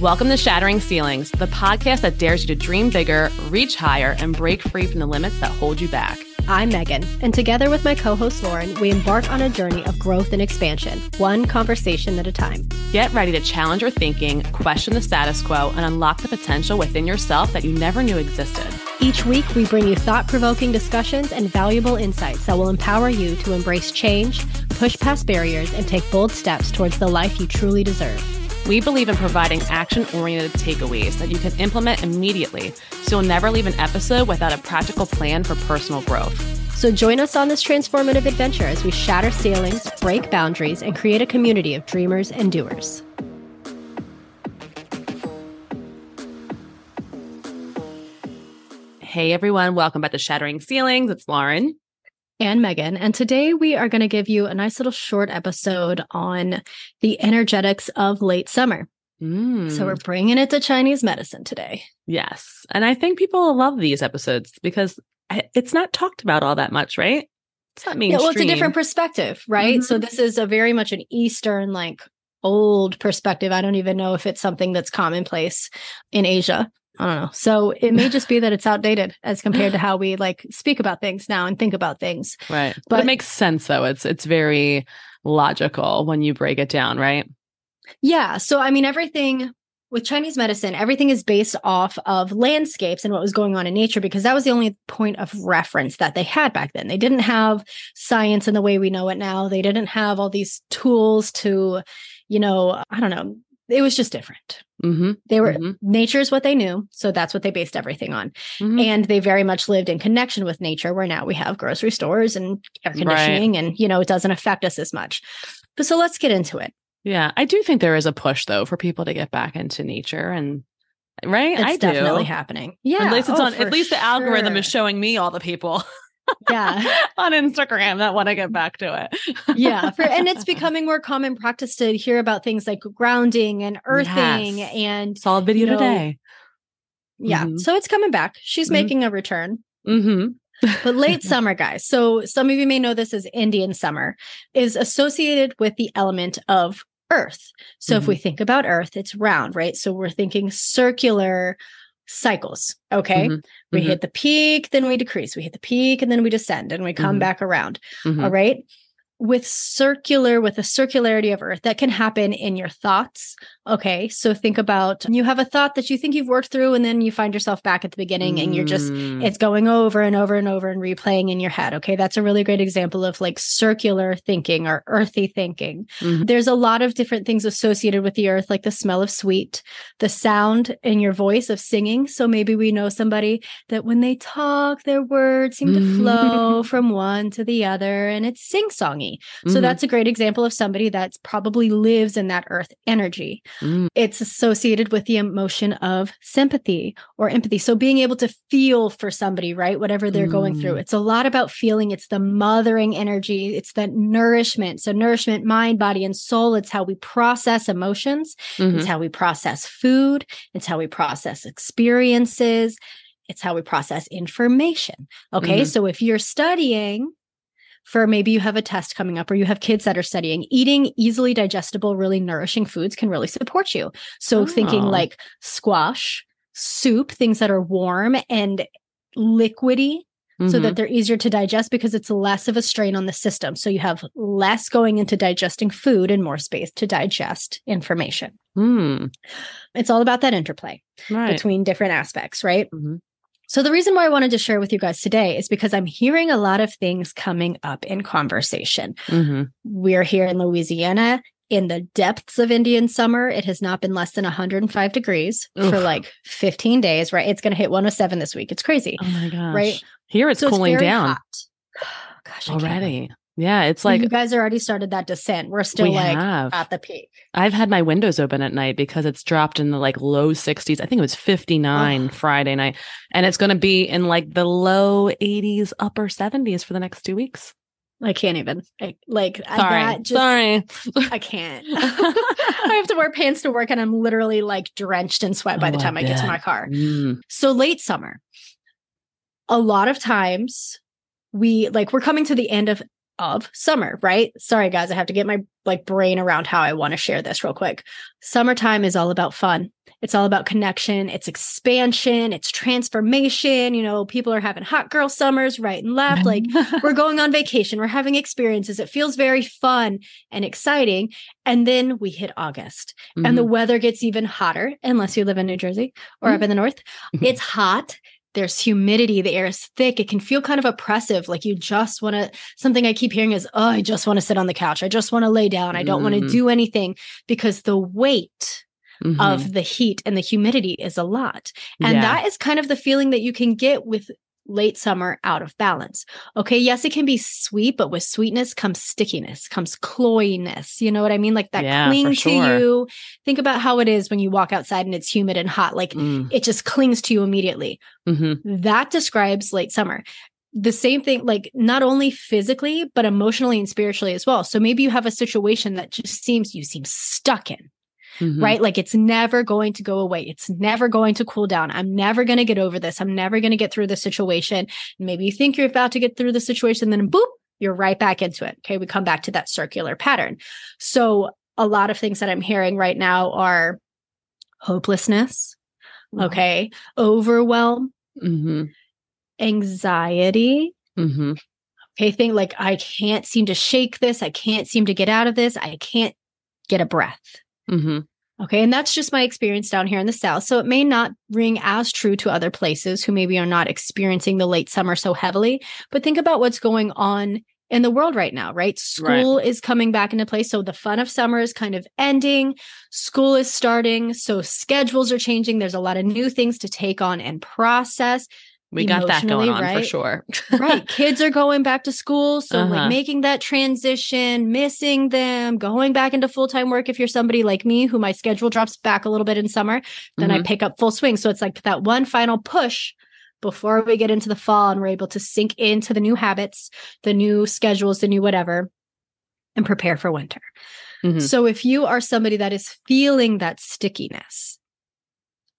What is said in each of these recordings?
Welcome to Shattering Ceilings, the podcast that dares you to dream bigger, reach higher, and break free from the limits that hold you back. I'm Megan, and together with my co host Lauren, we embark on a journey of growth and expansion, one conversation at a time. Get ready to challenge your thinking, question the status quo, and unlock the potential within yourself that you never knew existed. Each week, we bring you thought provoking discussions and valuable insights that will empower you to embrace change, push past barriers, and take bold steps towards the life you truly deserve. We believe in providing action oriented takeaways that you can implement immediately so you'll never leave an episode without a practical plan for personal growth. So join us on this transformative adventure as we shatter ceilings, break boundaries, and create a community of dreamers and doers. Hey everyone, welcome back to Shattering Ceilings. It's Lauren and Megan. And today we are going to give you a nice little short episode on the energetics of late summer. Mm. So we're bringing it to Chinese medicine today. Yes. And I think people love these episodes because it's not talked about all that much, right? It's not mainstream. Yeah, well, it's a different perspective, right? Mm-hmm. So this is a very much an Eastern, like old perspective. I don't even know if it's something that's commonplace in Asia. I don't know. So it may just be that it's outdated as compared to how we like speak about things now and think about things. Right. But, but it makes sense though. It's it's very logical when you break it down, right? Yeah. So I mean everything with Chinese medicine, everything is based off of landscapes and what was going on in nature because that was the only point of reference that they had back then. They didn't have science in the way we know it now. They didn't have all these tools to, you know, I don't know, it was just different. Mm-hmm. They were mm-hmm. nature is what they knew, so that's what they based everything on, mm-hmm. and they very much lived in connection with nature. Where now we have grocery stores and air conditioning, right. and you know it doesn't affect us as much. But so let's get into it. Yeah, I do think there is a push though for people to get back into nature and right. It's I definitely do. happening. Yeah, at least it's oh, on. At least the algorithm is showing me all the people yeah on instagram that want to get back to it yeah for, and it's becoming more common practice to hear about things like grounding and earthing yes. and solid video you know, today yeah mm-hmm. so it's coming back she's mm-hmm. making a return mm-hmm. but late summer guys so some of you may know this as indian summer is associated with the element of earth so if we mm-hmm. think about earth it's round right so we're thinking circular cycles. Okay. Mm-hmm. We mm-hmm. hit the peak, then we decrease. We hit the peak and then we descend and we come mm-hmm. back around. Mm-hmm. All right with circular with a circularity of earth that can happen in your thoughts okay so think about you have a thought that you think you've worked through and then you find yourself back at the beginning mm. and you're just mm. it's going over and over and over and replaying in your head okay that's a really great example of like circular thinking or earthy thinking mm-hmm. there's a lot of different things associated with the earth like the smell of sweet the sound in your voice of singing so maybe we know somebody that when they talk their words seem to flow from one to the other and it's sing-songy Mm-hmm. So that's a great example of somebody that's probably lives in that earth energy. Mm. It's associated with the emotion of sympathy or empathy. So being able to feel for somebody, right? Whatever they're mm. going through. Mm. It's a lot about feeling. It's the mothering energy. It's that nourishment. So nourishment, mind, body, and soul. It's how we process emotions. Mm-hmm. It's how we process food. It's how we process experiences. It's how we process information. Okay. Mm-hmm. So if you're studying for maybe you have a test coming up or you have kids that are studying, eating easily digestible, really nourishing foods can really support you. So oh. thinking like squash, soup, things that are warm and liquidy mm-hmm. so that mm-hmm. they're easier to digest because it's less of a strain on the system. So you have less going into digesting food and more space to digest information. Mm. It's all about that interplay right. between different aspects, right? Mm-hmm. So, the reason why I wanted to share with you guys today is because I'm hearing a lot of things coming up in conversation. Mm-hmm. We're here in Louisiana in the depths of Indian summer. It has not been less than 105 degrees Oof. for like 15 days, right? It's going to hit 107 this week. It's crazy. Oh my gosh. Right? Here it's so cooling it's down. Hot. gosh, already. Yeah, it's like you guys already started that descent. We're still we like have. at the peak. I've had my windows open at night because it's dropped in the like low 60s. I think it was 59 oh. Friday night. And it's going to be in like the low 80s, upper 70s for the next two weeks. I can't even. I, like sorry, just, sorry, I can't. I have to wear pants to work, and I'm literally like drenched in sweat by oh, the time I, I get to my car. Mm. So late summer, a lot of times we like we're coming to the end of of summer, right? Sorry guys, I have to get my like brain around how I want to share this real quick. Summertime is all about fun. It's all about connection, it's expansion, it's transformation. You know, people are having hot girl summers right and left. Like we're going on vacation, we're having experiences. It feels very fun and exciting. And then we hit August mm-hmm. and the mm-hmm. weather gets even hotter, unless you live in New Jersey or mm-hmm. up in the north. It's hot there's humidity the air is thick it can feel kind of oppressive like you just want to something i keep hearing is oh i just want to sit on the couch i just want to lay down i don't mm-hmm. want to do anything because the weight mm-hmm. of the heat and the humidity is a lot and yeah. that is kind of the feeling that you can get with late summer out of balance. Okay, yes, it can be sweet, but with sweetness comes stickiness, comes cloyiness. You know what I mean? Like that yeah, cling to you. Think about how it is when you walk outside and it's humid and hot. Like mm. it just clings to you immediately. Mm-hmm. That describes late summer. The same thing, like not only physically, but emotionally and spiritually as well. So maybe you have a situation that just seems you seem stuck in mm-hmm. right? Like it's never going to go away. It's never going to cool down. I'm never going to get over this. I'm never going to get through the situation. Maybe you think you're about to get through the situation, then boop, you're right back into it. Okay. We come back to that circular pattern. So a lot of things that I'm hearing right now are hopelessness. Mm-hmm. Okay. Overwhelm, mm-hmm. anxiety. Mm-hmm. Okay. Think like, I can't seem to shake this. I can't seem to get out of this. I can't get a breath. Mm-hmm. Okay. And that's just my experience down here in the South. So it may not ring as true to other places who maybe are not experiencing the late summer so heavily. But think about what's going on in the world right now, right? School right. is coming back into place. So the fun of summer is kind of ending. School is starting. So schedules are changing. There's a lot of new things to take on and process. We got that going on right? for sure. right. Kids are going back to school. So, uh-huh. like, making that transition, missing them, going back into full time work. If you're somebody like me, who my schedule drops back a little bit in summer, then mm-hmm. I pick up full swing. So, it's like that one final push before we get into the fall and we're able to sink into the new habits, the new schedules, the new whatever, and prepare for winter. Mm-hmm. So, if you are somebody that is feeling that stickiness,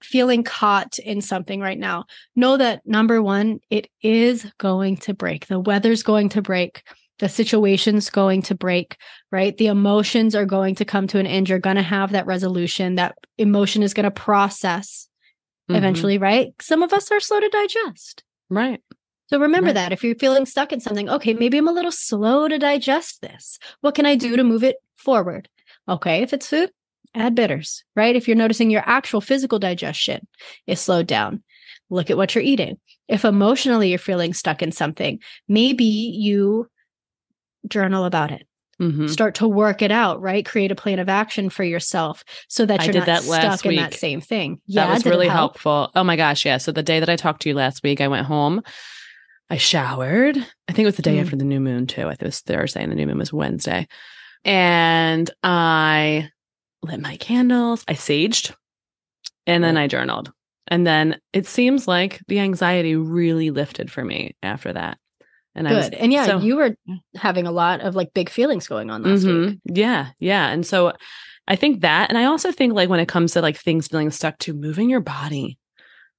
feeling caught in something right now, know that number one, it is going to break. The weather's going to break. The situation's going to break, right? The emotions are going to come to an end. You're going to have that resolution. That emotion is going to process mm-hmm. eventually, right? Some of us are slow to digest. Right. So remember right. that if you're feeling stuck in something, okay, maybe I'm a little slow to digest this. What can I do to move it forward? Okay, if it's food, add bitters, right? If you're noticing your actual physical digestion is slowed down, look at what you're eating. If emotionally you're feeling stuck in something, maybe you journal about it. Mm-hmm. Start to work it out, right? Create a plan of action for yourself so that you're not stuck in that same thing. Yeah, that was really help? helpful. Oh my gosh, yeah. So the day that I talked to you last week, I went home. I showered. I think it was the day mm. after the new moon too. I think it was Thursday, and the new moon was Wednesday. And I lit my candles, I saged, and then I journaled. And then it seems like the anxiety really lifted for me after that. And Good. I was, and yeah, so, you were having a lot of like big feelings going on last mm-hmm. week. Yeah. Yeah. And so I think that, and I also think like when it comes to like things feeling stuck to moving your body,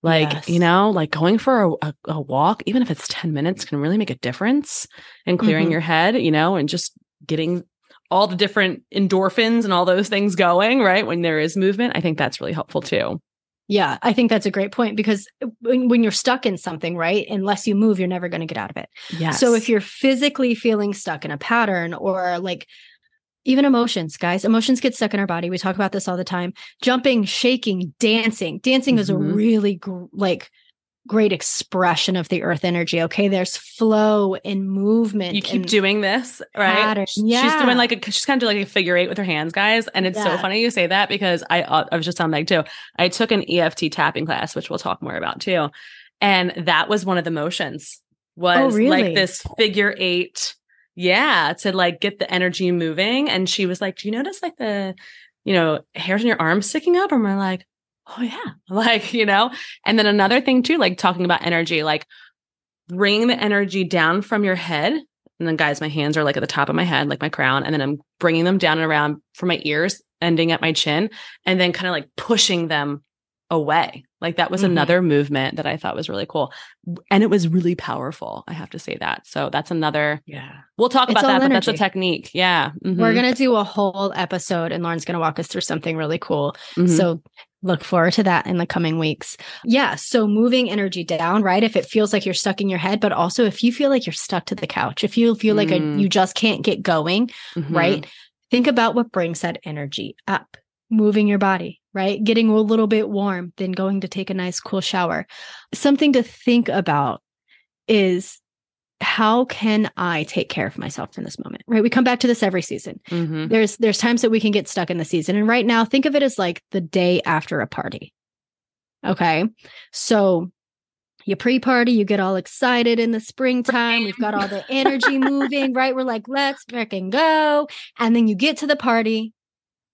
like, yes. you know, like going for a, a, a, walk, even if it's 10 minutes, can really make a difference in clearing mm-hmm. your head, you know, and just getting all the different endorphins and all those things going, right? When there is movement, I think that's really helpful too. Yeah, I think that's a great point because when, when you're stuck in something, right? Unless you move, you're never going to get out of it. Yeah. So if you're physically feeling stuck in a pattern or like even emotions, guys, emotions get stuck in our body. We talk about this all the time. Jumping, shaking, dancing. Dancing mm-hmm. is a mm-hmm. really gr- like great expression of the earth energy. Okay. There's flow and movement. You keep doing this, right? Pattern. Yeah. She's doing like a, she's kind of doing like a figure eight with her hands, guys. And it's yeah. so funny you say that because I, uh, I was just on Meg too. I took an EFT tapping class, which we'll talk more about too. And that was one of the motions oh, was oh, really? like this figure eight. Yeah. To like get the energy moving. And she was like, do you notice like the, you know, hairs on your arms sticking up? And we're like, oh yeah like you know and then another thing too like talking about energy like bringing the energy down from your head and then guys my hands are like at the top of my head like my crown and then i'm bringing them down and around from my ears ending at my chin and then kind of like pushing them away Like that was mm-hmm. another movement that I thought was really cool. And it was really powerful. I have to say that. So that's another. Yeah. We'll talk it's about that, energy. but that's a technique. Yeah. Mm-hmm. We're going to do a whole episode and Lauren's going to walk us through something really cool. Mm-hmm. So look forward to that in the coming weeks. Yeah. So moving energy down, right? If it feels like you're stuck in your head, but also if you feel like you're stuck to the couch, if you feel like mm. a, you just can't get going, mm-hmm. right? Think about what brings that energy up. Moving your body, right? Getting a little bit warm, then going to take a nice cool shower. Something to think about is how can I take care of myself in this moment? Right. We come back to this every season. Mm-hmm. There's there's times that we can get stuck in the season. And right now, think of it as like the day after a party. Okay. So you pre-party, you get all excited in the springtime. We've got all the energy moving, right? We're like, let's freaking go. And then you get to the party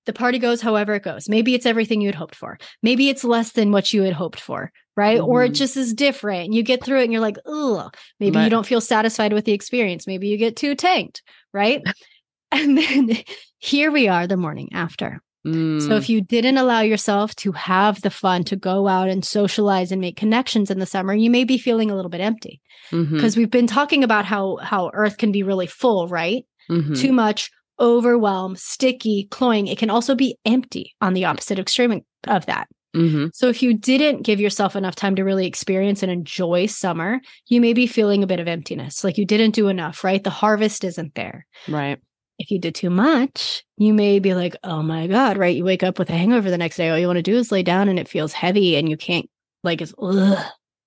the party goes however it goes. Maybe it's everything you had hoped for. Maybe it's less than what you had hoped for, right? Mm-hmm. Or it mm-hmm. just is different. And you get through it and you're like, ugh. Maybe right. you don't feel satisfied with the experience. Maybe you get too tanked, right? and then here we are the morning after. Mm. So if you didn't allow yourself to have the fun to go out and socialize and make connections in the summer, you may be feeling a little bit empty. Because mm-hmm. we've been talking about how how earth can be really full, right? Mm-hmm. Too much overwhelm, sticky, cloying. It can also be empty on the opposite extreme of that. Mm-hmm. So, if you didn't give yourself enough time to really experience and enjoy summer, you may be feeling a bit of emptiness, like you didn't do enough, right? The harvest isn't there. Right. If you did too much, you may be like, oh my God, right? You wake up with a hangover the next day. All you want to do is lay down and it feels heavy and you can't, like, it's, ugh,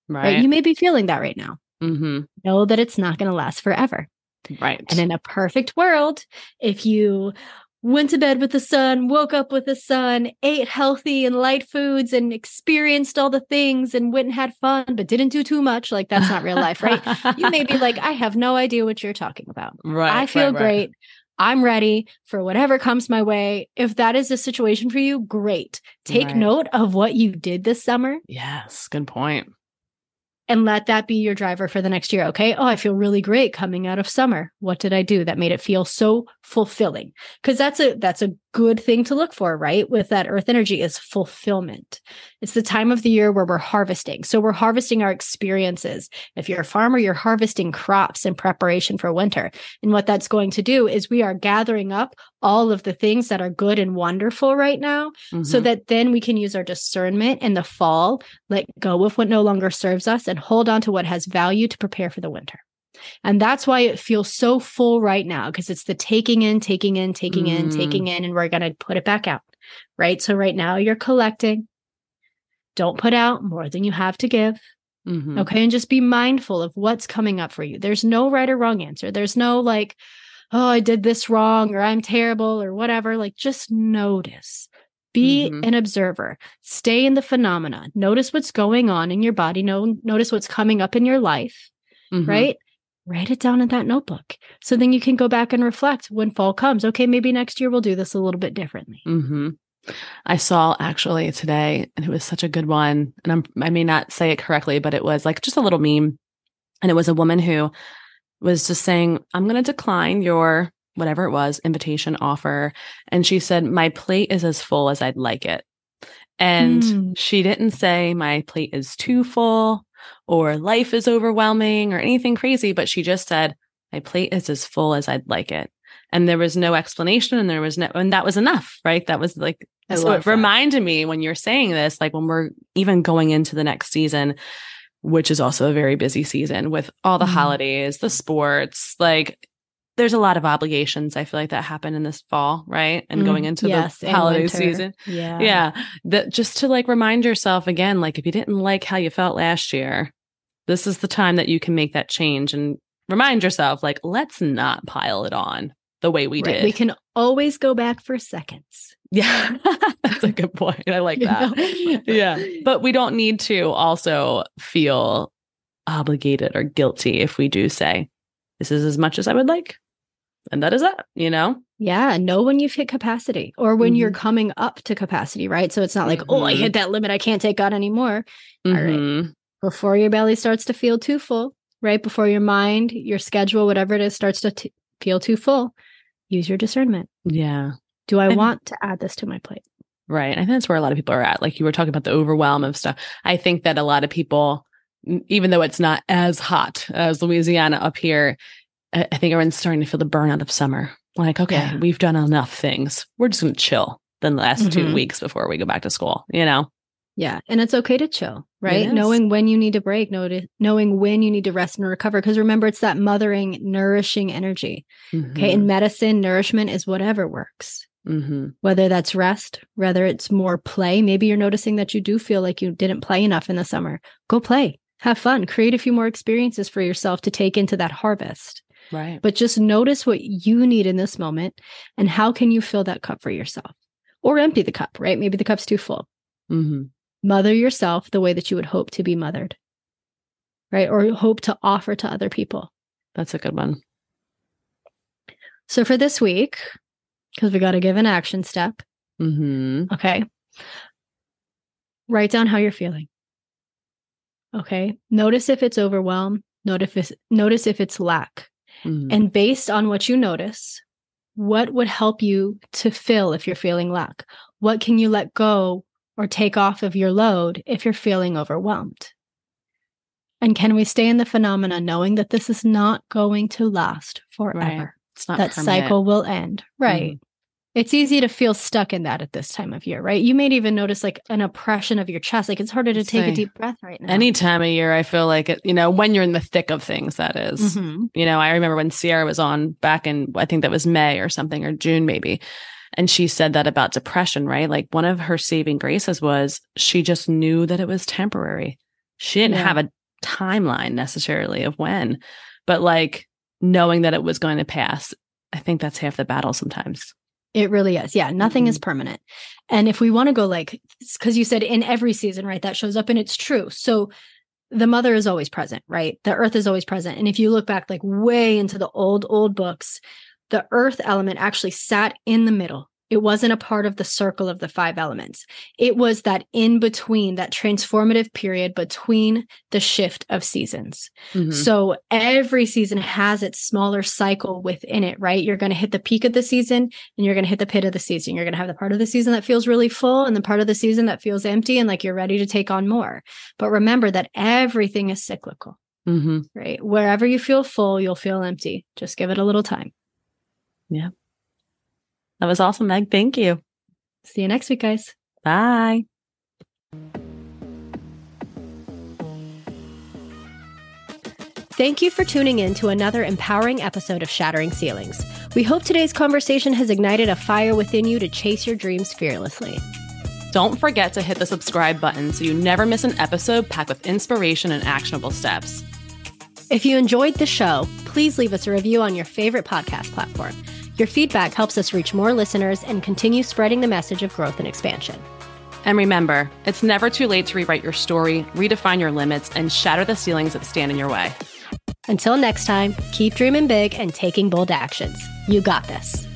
right. right? You may be feeling that right now. Mm-hmm. Know that it's not going to last forever. Right. And in a perfect world, if you went to bed with the sun, woke up with the sun, ate healthy and light foods, and experienced all the things and went and had fun, but didn't do too much, like that's not real life, right? you may be like, I have no idea what you're talking about. Right. I feel right, right. great. I'm ready for whatever comes my way. If that is the situation for you, great. Take right. note of what you did this summer. Yes, good point and let that be your driver for the next year. Okay. Oh, I feel really great coming out of summer. What did I do that made it feel so fulfilling? Because that's a that's a good thing to look for, right? With that earth energy is fulfillment. It's the time of the year where we're harvesting. So we're harvesting our experiences. If you're a farmer, you're harvesting crops in preparation for winter. And what that's going to do is we are gathering up all of the things that are good and wonderful right now mm-hmm. so that then we can use our discernment in the fall, let go of what no longer serves us and hold on to what has value to prepare for the winter. And that's why it feels so full right now because it's the taking in, taking in, taking mm. in, taking in, and we're going to put it back out. Right. So right now you're collecting. Don't put out more than you have to give. Mm-hmm. Okay. And just be mindful of what's coming up for you. There's no right or wrong answer. There's no like, oh, I did this wrong or I'm terrible or whatever. Like just notice. Be mm-hmm. an observer. Stay in the phenomena. Notice what's going on in your body. No, notice what's coming up in your life. Mm-hmm. Right write it down in that notebook. So then you can go back and reflect when fall comes. Okay, maybe next year we'll do this a little bit differently. Mm-hmm. I saw actually today, and it was such a good one. And I'm, I may not say it correctly, but it was like just a little meme. And it was a woman who was just saying, I'm going to decline your whatever it was invitation offer. And she said, My plate is as full as I'd like it. And mm. she didn't say, My plate is too full or life is overwhelming or anything crazy, but she just said, my plate is as full as I'd like it. And there was no explanation and there was no, and that was enough, right? That was like, so it that. reminded me when you're saying this, like when we're even going into the next season, which is also a very busy season with all the mm. holidays, the sports, like there's a lot of obligations I feel like that happen in this fall, right? And mm, going into yes, the holiday winter. season. Yeah. Yeah. That just to like remind yourself again, like if you didn't like how you felt last year, this is the time that you can make that change and remind yourself, like, let's not pile it on the way we right. did. We can always go back for seconds. Yeah. That's a good point. I like that. yeah. But we don't need to also feel obligated or guilty if we do say, this is as much as I would like and that is it, you know? Yeah. Know when you've hit capacity or when mm-hmm. you're coming up to capacity, right? So it's not like, mm-hmm. oh, I hit that limit. I can't take on anymore. Mm-hmm. All right. Before your belly starts to feel too full, right? Before your mind, your schedule, whatever it is, starts to t- feel too full, use your discernment. Yeah. Do I and- want to add this to my plate? Right. I think that's where a lot of people are at. Like you were talking about the overwhelm of stuff. I think that a lot of people, even though it's not as hot as Louisiana up here, I think everyone's starting to feel the burnout of summer. Like, okay, yeah. we've done enough things. We're just going to chill the last mm-hmm. two weeks before we go back to school, you know? Yeah. And it's okay to chill, right? Knowing when you need to break, knowing when you need to rest and recover. Because remember, it's that mothering, nourishing energy. Mm-hmm. Okay. In medicine, nourishment is whatever works. Mm-hmm. Whether that's rest, whether it's more play. Maybe you're noticing that you do feel like you didn't play enough in the summer. Go play, have fun, create a few more experiences for yourself to take into that harvest. Right. But just notice what you need in this moment and how can you fill that cup for yourself or empty the cup, right? Maybe the cup's too full. Mm-hmm. Mother yourself the way that you would hope to be mothered, right? Or hope to offer to other people. That's a good one. So for this week, because we got to give an action step. Mm-hmm. Okay. Write down how you're feeling. Okay. Notice if it's overwhelm. Notice if it's, notice if it's lack. Mm-hmm. And based on what you notice, what would help you to fill if you're feeling lack? What can you let go or take off of your load if you're feeling overwhelmed? And can we stay in the phenomena knowing that this is not going to last forever? Right. It's not that permanent. cycle will end. Right. Mm. It's easy to feel stuck in that at this time of year, right? You may even notice like an oppression of your chest. Like it's harder to take a deep breath right now. Any time of year, I feel like it, you know, when you're in the thick of things, that is. Mm-hmm. You know, I remember when Sierra was on back in, I think that was May or something, or June maybe. And she said that about depression, right? Like one of her saving graces was she just knew that it was temporary. She didn't yeah. have a timeline necessarily of when, but like knowing that it was going to pass. I think that's half the battle sometimes. It really is. Yeah, nothing mm-hmm. is permanent. And if we want to go like, because you said in every season, right, that shows up and it's true. So the mother is always present, right? The earth is always present. And if you look back like way into the old, old books, the earth element actually sat in the middle it wasn't a part of the circle of the five elements. It was that in between, that transformative period between the shift of seasons. Mm-hmm. So every season has its smaller cycle within it, right? You're going to hit the peak of the season and you're going to hit the pit of the season. You're going to have the part of the season that feels really full and the part of the season that feels empty and like you're ready to take on more. But remember that everything is cyclical, mm-hmm. right? Wherever you feel full, you'll feel empty. Just give it a little time. Yeah. That was awesome, Meg. Thank you. See you next week, guys. Bye. Thank you for tuning in to another empowering episode of Shattering Ceilings. We hope today's conversation has ignited a fire within you to chase your dreams fearlessly. Don't forget to hit the subscribe button so you never miss an episode packed with inspiration and actionable steps. If you enjoyed the show, please leave us a review on your favorite podcast platform. Your feedback helps us reach more listeners and continue spreading the message of growth and expansion. And remember, it's never too late to rewrite your story, redefine your limits, and shatter the ceilings that stand in your way. Until next time, keep dreaming big and taking bold actions. You got this.